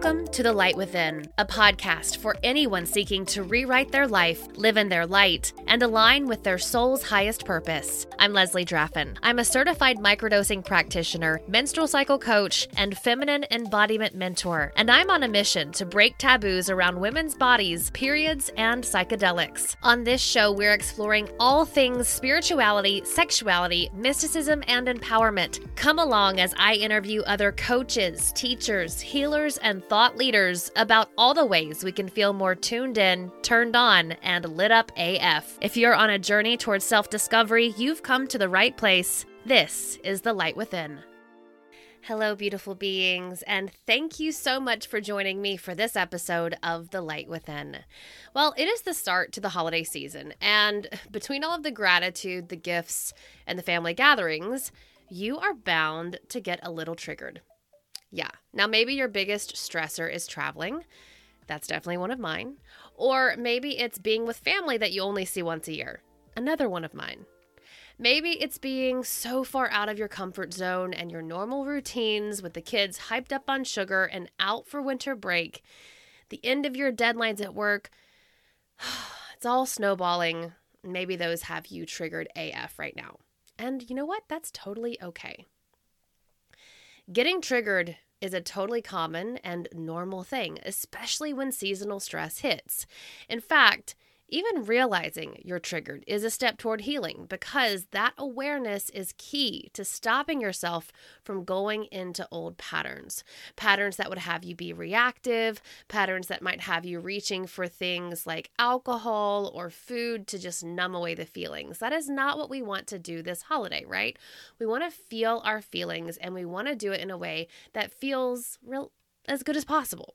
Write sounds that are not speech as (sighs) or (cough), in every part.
Welcome to The Light Within, a podcast for anyone seeking to rewrite their life, live in their light, and align with their soul's highest purpose. I'm Leslie Draffin. I'm a certified microdosing practitioner, menstrual cycle coach, and feminine embodiment mentor, and I'm on a mission to break taboos around women's bodies, periods, and psychedelics. On this show, we're exploring all things spirituality, sexuality, mysticism, and empowerment. Come along as I interview other coaches, teachers, healers, and thought leaders about all the ways we can feel more tuned in, turned on, and lit up AF. If you're on a journey towards self discovery, you've come to the right place. This is The Light Within. Hello, beautiful beings, and thank you so much for joining me for this episode of The Light Within. Well, it is the start to the holiday season, and between all of the gratitude, the gifts, and the family gatherings, you are bound to get a little triggered. Yeah. Now, maybe your biggest stressor is traveling. That's definitely one of mine. Or maybe it's being with family that you only see once a year. Another one of mine. Maybe it's being so far out of your comfort zone and your normal routines with the kids hyped up on sugar and out for winter break, the end of your deadlines at work. (sighs) It's all snowballing. Maybe those have you triggered AF right now. And you know what? That's totally okay. Getting triggered is a totally common and normal thing, especially when seasonal stress hits. In fact, even realizing you're triggered is a step toward healing because that awareness is key to stopping yourself from going into old patterns. Patterns that would have you be reactive, patterns that might have you reaching for things like alcohol or food to just numb away the feelings. That is not what we want to do this holiday, right? We want to feel our feelings and we want to do it in a way that feels real as good as possible.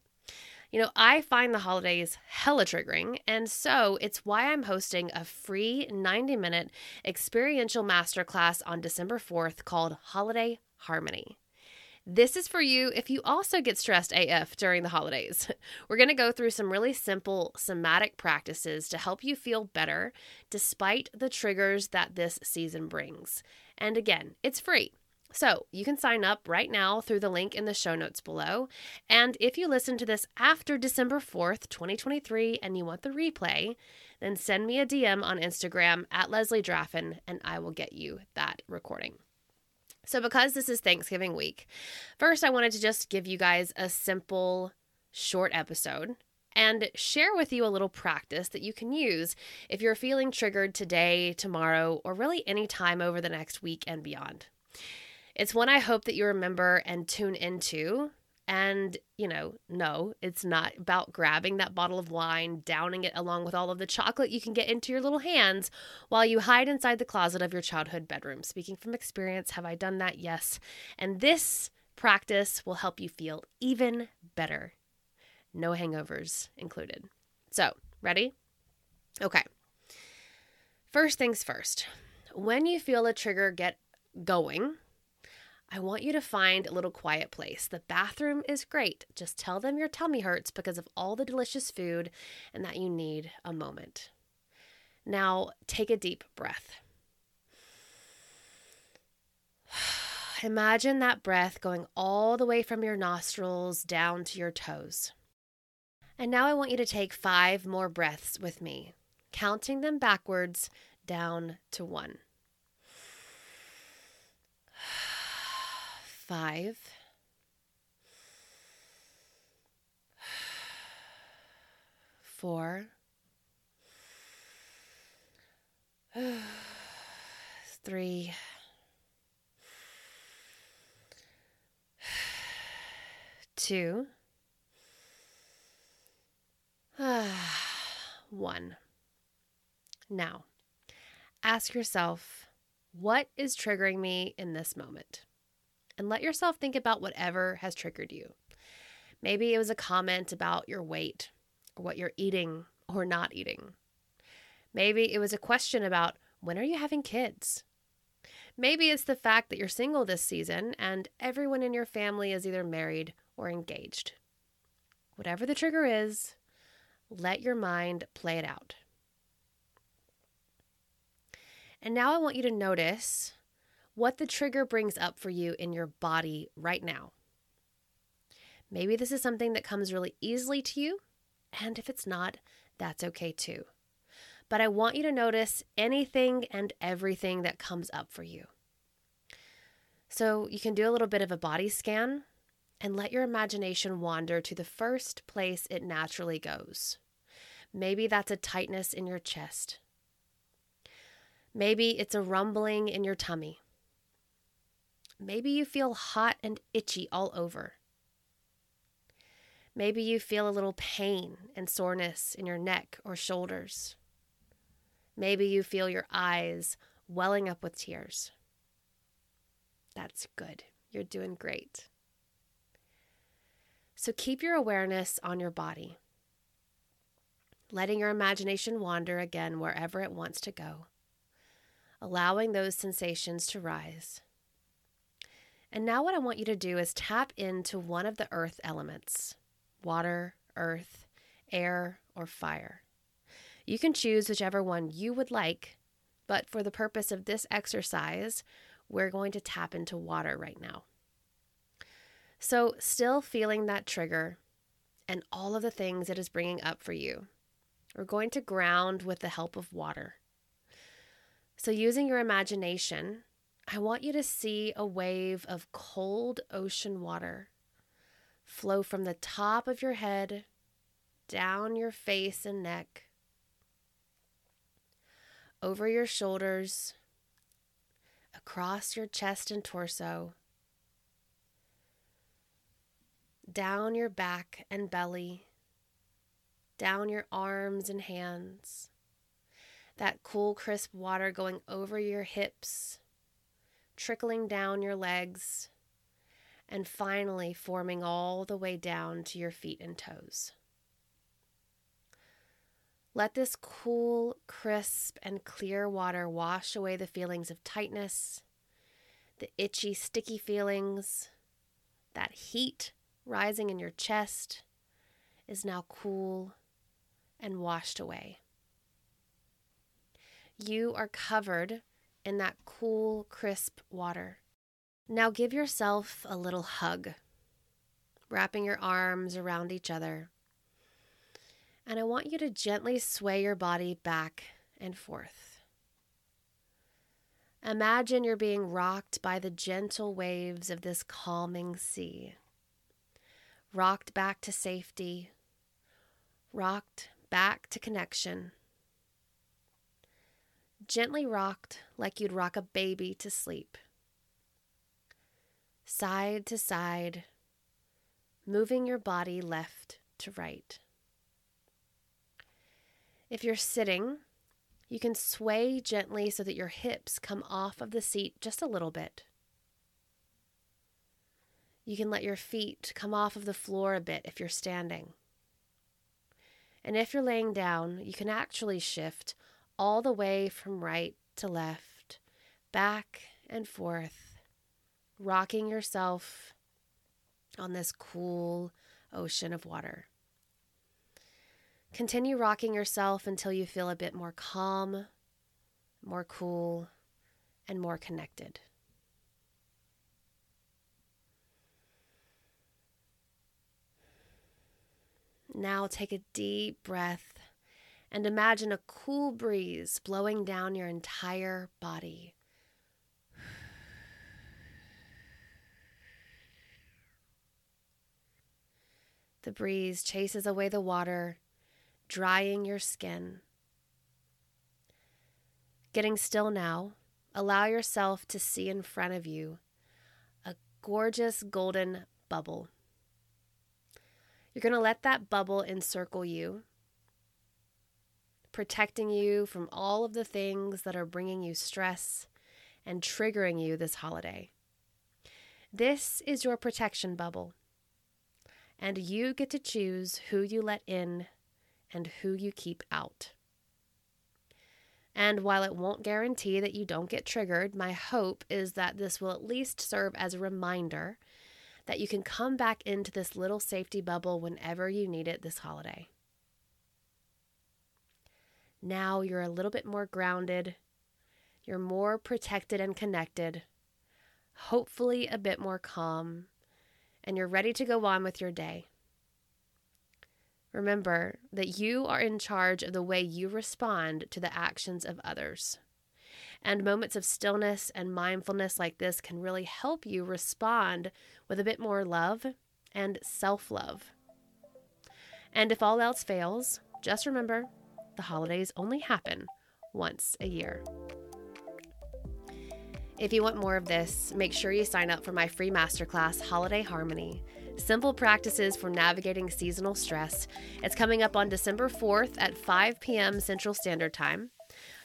You know, I find the holidays hella triggering, and so it's why I'm hosting a free 90 minute experiential masterclass on December 4th called Holiday Harmony. This is for you if you also get stressed AF during the holidays. (laughs) We're going to go through some really simple somatic practices to help you feel better despite the triggers that this season brings. And again, it's free. So you can sign up right now through the link in the show notes below. And if you listen to this after December 4th, 2023, and you want the replay, then send me a DM on Instagram at Leslie Draffin and I will get you that recording. So, because this is Thanksgiving week, first I wanted to just give you guys a simple, short episode and share with you a little practice that you can use if you're feeling triggered today, tomorrow, or really any time over the next week and beyond. It's one I hope that you remember and tune into. And, you know, no, it's not about grabbing that bottle of wine, downing it along with all of the chocolate you can get into your little hands while you hide inside the closet of your childhood bedroom. Speaking from experience, have I done that? Yes. And this practice will help you feel even better. No hangovers included. So, ready? Okay. First things first. When you feel a trigger get going, I want you to find a little quiet place. The bathroom is great. Just tell them your tummy hurts because of all the delicious food and that you need a moment. Now, take a deep breath. (sighs) Imagine that breath going all the way from your nostrils down to your toes. And now I want you to take five more breaths with me, counting them backwards down to one. Five. Four. Three. Two. One. Now, ask yourself what is triggering me in this moment? And let yourself think about whatever has triggered you. Maybe it was a comment about your weight or what you're eating or not eating. Maybe it was a question about when are you having kids? Maybe it's the fact that you're single this season and everyone in your family is either married or engaged. Whatever the trigger is, let your mind play it out. And now I want you to notice what the trigger brings up for you in your body right now. Maybe this is something that comes really easily to you, and if it's not, that's okay too. But I want you to notice anything and everything that comes up for you. So you can do a little bit of a body scan and let your imagination wander to the first place it naturally goes. Maybe that's a tightness in your chest. Maybe it's a rumbling in your tummy. Maybe you feel hot and itchy all over. Maybe you feel a little pain and soreness in your neck or shoulders. Maybe you feel your eyes welling up with tears. That's good. You're doing great. So keep your awareness on your body, letting your imagination wander again wherever it wants to go, allowing those sensations to rise. And now, what I want you to do is tap into one of the earth elements water, earth, air, or fire. You can choose whichever one you would like, but for the purpose of this exercise, we're going to tap into water right now. So, still feeling that trigger and all of the things it is bringing up for you, we're going to ground with the help of water. So, using your imagination, I want you to see a wave of cold ocean water flow from the top of your head down your face and neck, over your shoulders, across your chest and torso, down your back and belly, down your arms and hands. That cool, crisp water going over your hips, trickling down your legs and finally forming all the way down to your feet and toes. Let this cool, crisp, and clear water wash away the feelings of tightness, the itchy, sticky feelings. That heat rising in your chest is now cool and washed away. You are covered in that cool, crisp water. Now give yourself a little hug, wrapping your arms around each other. And I want you to gently sway your body back and forth. Imagine you're being rocked by the gentle waves of this calming sea. Rocked back to safety, rocked back to connection. Gently rocked like you'd rock a baby to sleep side to side, moving your body left to right. If you're sitting, you can sway gently so that your hips come off of the seat just a little bit. You can let your feet come off of the floor a bit if you're standing. And if you're laying down, you can actually shift all the way from right to left, back and forth rocking yourself on this cool ocean of water. Continue rocking yourself until you feel a bit more calm, more cool, and more connected. Now take a deep breath and imagine a cool breeze blowing down your entire body. The breeze chases away the water, drying your skin. Getting still now, allow yourself to see in front of you a gorgeous golden bubble. You're going to let that bubble encircle you, protecting you from all of the things that are bringing you stress and triggering you this holiday. This is your protection bubble and you get to choose who you let in and who you keep out. And while it won't guarantee that you don't get triggered, my hope is that this will at least serve as a reminder that you can come back into this little safety bubble whenever you need it this holiday. Now you're a little bit more grounded, you're more protected and connected, hopefully a bit more calm, and you're ready to go on with your day. Remember that you are in charge of the way you respond to the actions of others. And moments of stillness and mindfulness like this can really help you respond with a bit more love and self love. And if all else fails, just remember the holidays only happen once a year. If you want more of this, make sure you sign up for my free masterclass, Holiday Harmony Simple Practices for Navigating Seasonal Stress. It's coming up on December 4th at 5 p.m. Central Standard Time.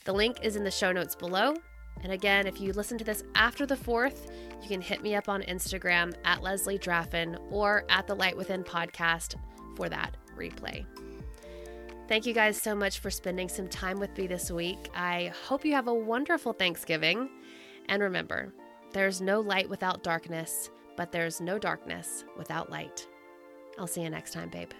The link is in the show notes below. And again, if you listen to this after the 4th, you can hit me up on Instagram at Leslie Draffin or at the Light Within podcast for that replay. Thank you guys so much for spending some time with me this week. I hope you have a wonderful Thanksgiving. And remember, there's no light without darkness, but there's no darkness without light. I'll see you next time, babe.